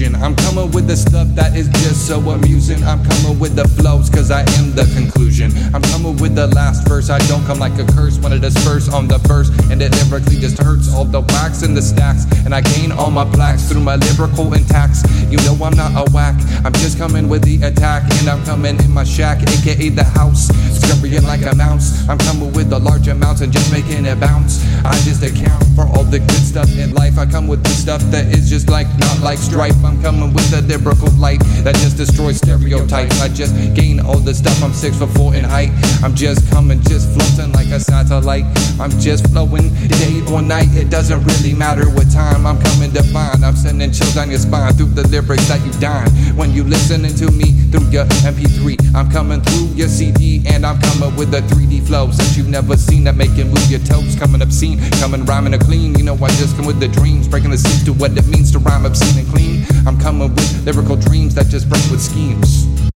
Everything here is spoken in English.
confusion. I'm coming with the stuff that is just so amusing. I'm coming with the flows, cause I am the conclusion. I'm coming with the last verse. I don't come like a curse when it is first on the verse. And it lyrically just hurts all the wax in the stacks. And I gain all my plaques through my lyrical intacts. You know I'm not a whack. I'm just coming with the attack. And I'm coming in my shack, aka the house. Scurrying like a mouse. I'm coming large amounts and just making it bounce. I just account for all the good stuff in life. I come with the stuff that is just like, not like strife. I'm coming with the lyrical light that just destroys stereotypes. I just gain all the stuff. I'm six foot four in height. I'm just coming, just floating like a satellite. I'm just flowing day or night. It doesn't really matter what time I'm coming. I'm sending chills down your spine through the lyrics that you dine. When you listening to me through your MP3, I'm coming through your CD and I'm coming with the 3D flows that you've never seen that make you move your toes. Coming obscene, coming rhyming a clean. You know I just come with the dreams, breaking the seams to what it means to rhyme obscene and clean. I'm coming with lyrical dreams that just break with schemes.